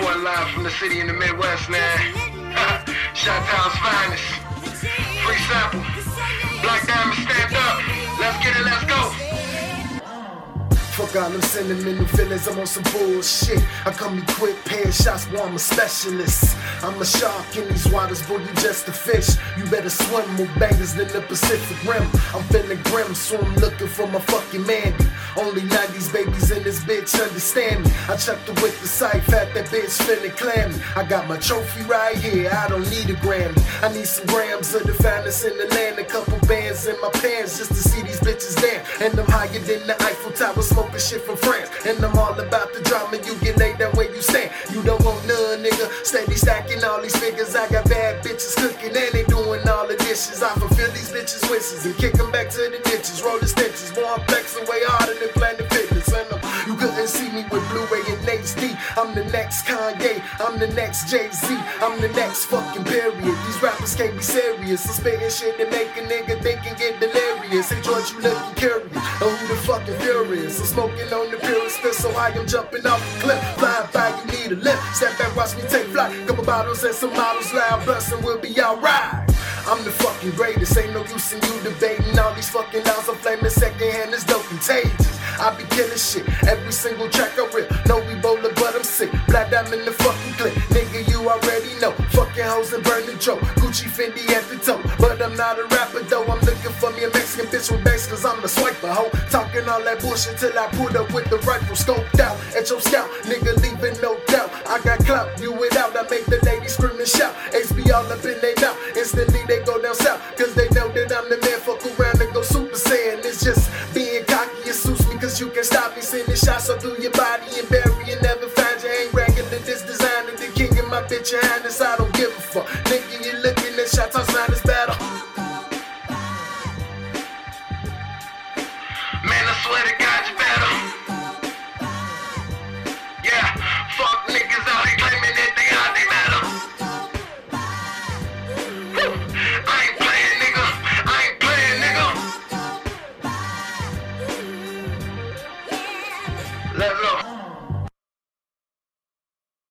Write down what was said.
Reporting live from the city in the Midwest, man. Shot Town's finest. Free sample. Black Diamond, Fuck all them sentimental feelings, I'm on some bullshit. I come equipped, paying shots, boy, I'm a specialist. I'm a shark in these waters, boy, you just a fish. You better swim more bangers than the Pacific Rim. I'm feeling grim, so I'm looking for my fucking Mandy. Only 90s babies in this bitch understand me. I checked her with the sight, fat that bitch feeling clammy. I got my trophy right here, I don't need a Grammy. I need some grams of the finest in the land, a couple bands in my pants just to see these bitches there. And I'm higher than the Eiffel Tower, smoking shit from France. And I'm all about the drama, you get laid that way you stand. You don't want none, nigga. Steady stacking all these figures. I got bad bitches cooking and they doing all the dishes. I fulfill these bitches' wishes and kick them back to the ditches. Roll the stitches, boy, I'm flexing way harder than Planet Fitness. And um, you couldn't see me with Blu-ray and HD. I'm the next Kanye, I'm the next Jay-Z, I'm the next fucking period. These rappers can't be serious. I'm spitting shit that make a nigga think and get delirious. Hey George, you looking curious? Fucking furious? I'm smoking on the purest spit, so I am jumping off the cliff. Flying by, you need a lift. Step back, watch me take flight. Couple bottles and some models, loud and we'll be alright. I'm the fucking greatest, ain't no use in you debating all these fucking lines. I'm flaming secondhand, it's no contagious. I be killing shit, every single track I rip. No Ebola, but I'm sick. Black diamond in the fucking clip, nigga, you already know. Fucking hoes and burning joke, Gucci Fendi at the toe. But I'm not a rapper though, I'm looking for me a Mexican bitch with banks, cause I'm the swiper hoe. Talking all that bullshit till I pulled up with the rifle scoped out at your scout, nigga, leaving no doubt. I got clout, you without, I make the ladies scream and shout. HB all up in they mouth, instantly they go down south, cause they know that I'm the man. Fuck around and go super saiyan. It's just being cocky, it suits me, cause you can stop me. Sending shots up through your body and bury and never find you. Ain't regular, this designer, the king of my bitch behind us. I don't suffer. Thinking you looking at shots outside is better. Man, I swear to God, it's better. Yeah, fuck niggas out here claiming that they out they matter. I ain't playing, nigga. I ain't playing, nigga. Let's go.